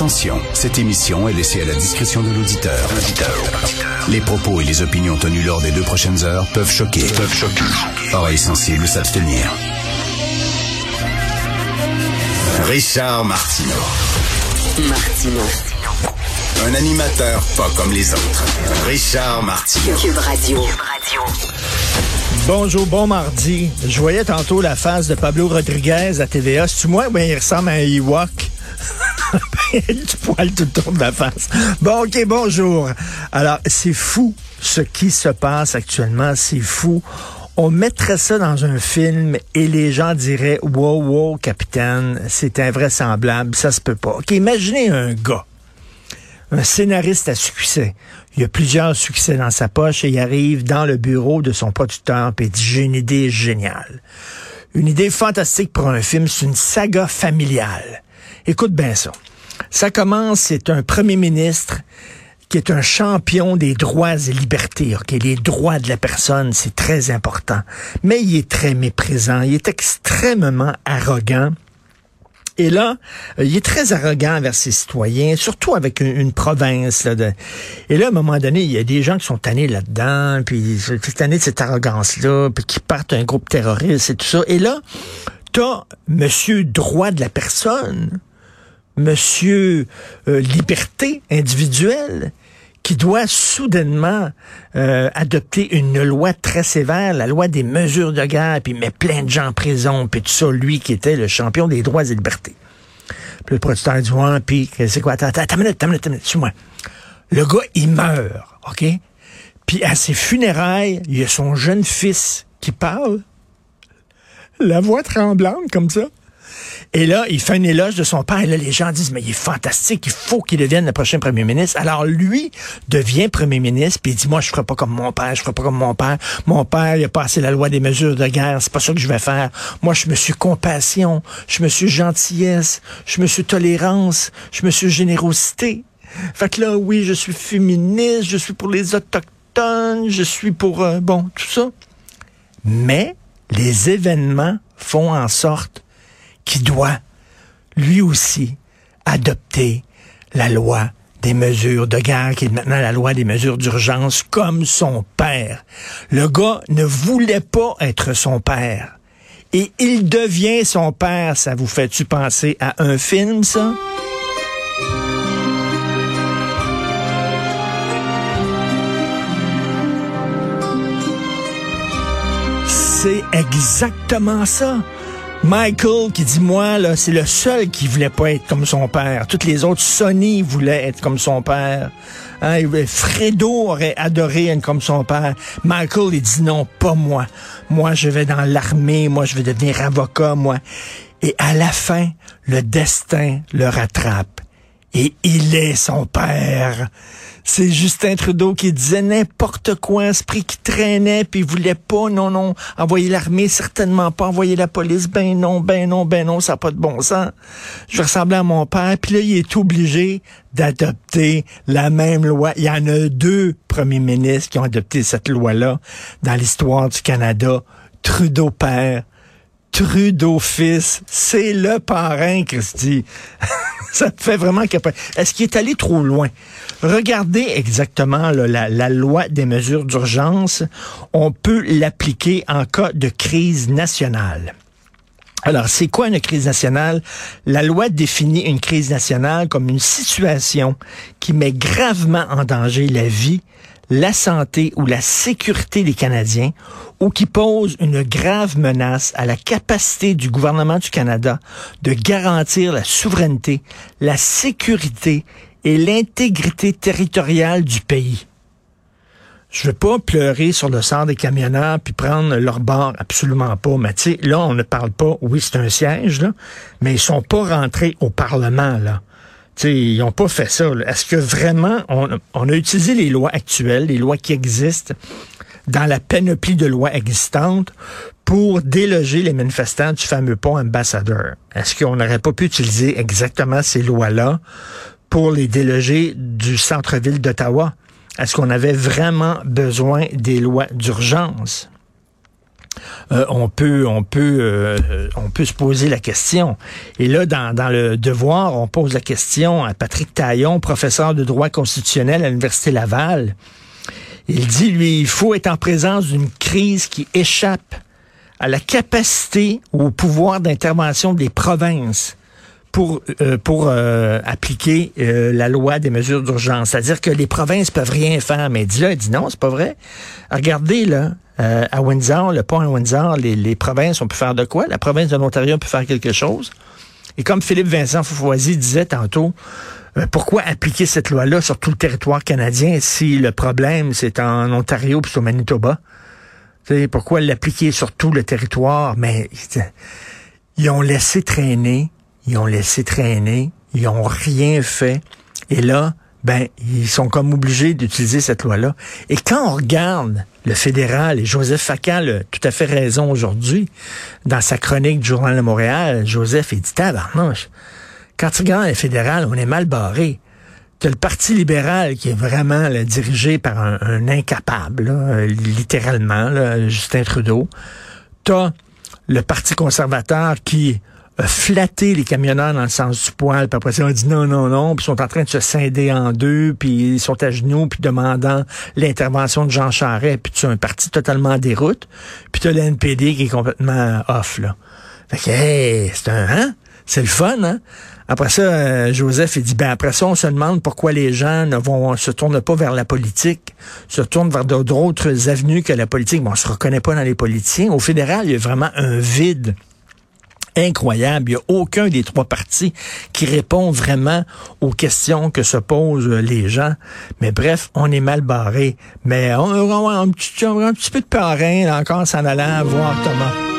Attention, cette émission est laissée à la discrétion de l'auditeur. Les propos et les opinions tenues lors des deux prochaines heures peuvent choquer. Peuvent choquer. Oreilles sensibles s'abstenir. Richard Martineau. Martino. Un animateur pas comme les autres. Richard Martineau. Cube Radio. Bonjour, bon mardi. Je voyais tantôt la face de Pablo Rodriguez à TVA. C'est-tu moi? Ben, il ressemble à un Ewok. du poil tout autour de la face. Bon, OK, bonjour. Alors, c'est fou ce qui se passe actuellement. C'est fou. On mettrait ça dans un film et les gens diraient Wow, wow, capitaine, c'est invraisemblable, ça se peut pas. OK, imaginez un gars un scénariste à succès. Il a plusieurs succès dans sa poche et il arrive dans le bureau de son producteur et dit j'ai une idée géniale. Une idée fantastique pour un film, c'est une saga familiale. Écoute bien ça. Ça commence, c'est un premier ministre qui est un champion des droits et libertés. Ok, les droits de la personne, c'est très important. Mais il est très méprisant, il est extrêmement arrogant. Et là, euh, il est très arrogant envers ses citoyens, surtout avec une, province. Là. Et là, à un moment donné, il y a des gens qui sont tannés là-dedans, puis tannés de cette arrogance-là, puis qui partent un groupe terroriste et tout ça. Et là, t'as Monsieur droit de la personne, Monsieur euh, liberté individuelle, qui doit soudainement euh, adopter une loi très sévère, la loi des mesures de guerre, puis met plein de gens en prison, puis tout ça, lui qui était le champion des droits et libertés. Puis le producteur dit, ouais, puis c'est quoi, attends, attends, minute, minute, minute, suis-moi. Le gars, il meurt, OK? Puis à ses funérailles, il y a son jeune fils qui parle, la voix tremblante comme ça. Et là, il fait un éloge de son père. Et là, les gens disent, mais il est fantastique, il faut qu'il devienne le prochain premier ministre. Alors, lui devient premier ministre, puis il dit, moi, je ferai pas comme mon père, je ferai pas comme mon père. Mon père, il a passé la loi des mesures de guerre, c'est pas ça que je vais faire. Moi, je me suis compassion, je me suis gentillesse, je me suis tolérance, je me suis générosité. Fait que là, oui, je suis féministe, je suis pour les autochtones, je suis pour, euh, bon, tout ça. Mais les événements font en sorte qui doit, lui aussi, adopter la loi des mesures de guerre, qui est maintenant la loi des mesures d'urgence, comme son père. Le gars ne voulait pas être son père. Et il devient son père. Ça vous fait-tu penser à un film, ça? C'est exactement ça. Michael qui dit moi là c'est le seul qui voulait pas être comme son père. Toutes les autres Sonny voulaient être comme son père. Hein, Fredo aurait adoré être comme son père. Michael il dit non pas moi. Moi je vais dans l'armée. Moi je vais devenir avocat. Moi. Et à la fin le destin le rattrape et il est son père. C'est Justin Trudeau qui disait n'importe quoi, esprit qui traînait, puis il voulait pas, non, non, envoyer l'armée, certainement pas, envoyer la police, ben non, ben non, ben non, ça n'a pas de bon sens. Je vais ressembler à mon père, puis là, il est obligé d'adopter la même loi. Il y en a deux premiers ministres qui ont adopté cette loi-là dans l'histoire du Canada. Trudeau père, Trudeau fils, c'est le parrain, Christy. ça fait vraiment capoter. Est-ce qu'il est allé trop loin? Regardez exactement la, loi des mesures d'urgence. On peut l'appliquer en cas de crise nationale. Alors, c'est quoi une crise nationale? La loi définit une crise nationale comme une situation qui met gravement en danger la vie, la santé ou la sécurité des Canadiens ou qui pose une grave menace à la capacité du gouvernement du Canada de garantir la souveraineté, la sécurité et l'intégrité territoriale du pays. Je veux pas pleurer sur le sort des camionneurs puis prendre leur bord, absolument pas. Mais tu là, on ne parle pas, oui, c'est un siège, là, mais ils sont pas rentrés au Parlement, là. Sais, ils n'ont pas fait ça. Est-ce que vraiment on, on, a utilisé les lois actuelles, les lois qui existent, dans la panoplie de lois existantes pour déloger les manifestants du fameux pont ambassadeur? Est-ce qu'on n'aurait pas pu utiliser exactement ces lois-là pour les déloger du centre-ville d'Ottawa? Est-ce qu'on avait vraiment besoin des lois d'urgence? Euh, on peut, on peut, euh, on peut se poser la question. Et là, dans, dans le devoir, on pose la question à Patrick Taillon, professeur de droit constitutionnel à l'université Laval. Il dit, lui, il faut être en présence d'une crise qui échappe à la capacité ou au pouvoir d'intervention des provinces pour euh, pour euh, appliquer euh, la loi des mesures d'urgence. C'est-à-dire que les provinces peuvent rien faire. Mais dit là, dit non, c'est pas vrai. Regardez là, à Windsor, le pont à Windsor, les, les provinces, on peut faire de quoi? La province de l'Ontario peut faire quelque chose. Et comme Philippe Vincent Foufoisy disait tantôt, pourquoi appliquer cette loi-là sur tout le territoire canadien si le problème c'est en Ontario puis au Manitoba? sais, pourquoi l'appliquer sur tout le territoire? Mais ils ont laissé traîner ils ont laissé traîner, ils ont rien fait. Et là, ben, ils sont comme obligés d'utiliser cette loi-là. Et quand on regarde le fédéral, et Joseph Facan a tout à fait raison aujourd'hui, dans sa chronique du Journal de Montréal, Joseph, il dit, tabarnouche, quand tu regardes le fédéral, on est mal barré. T'as le Parti libéral qui est vraiment dirigé par un, incapable, littéralement, Justin Trudeau. T'as le Parti conservateur qui flatter les camionneurs dans le sens du poil, puis après ça, on dit non, non, non, puis ils sont en train de se scinder en deux, puis ils sont à genoux, puis demandant l'intervention de Jean Charest, puis tu as un parti totalement déroute, puis tu as le NPD qui est complètement off, là. Fait que, hey, c'est un, hein? C'est le fun, hein? Après ça, euh, Joseph, il dit, ben après ça, on se demande pourquoi les gens ne vont se tournent pas vers la politique, se tournent vers d'autres avenues que la politique. Bon, on se reconnaît pas dans les politiciens. Au fédéral, il y a vraiment un vide incroyable. Il n'y a aucun des trois partis qui répond vraiment aux questions que se posent les gens. Mais bref, on est mal barré. Mais on, a un, petit, un petit peu de parrain encore s'en allant voir Thomas.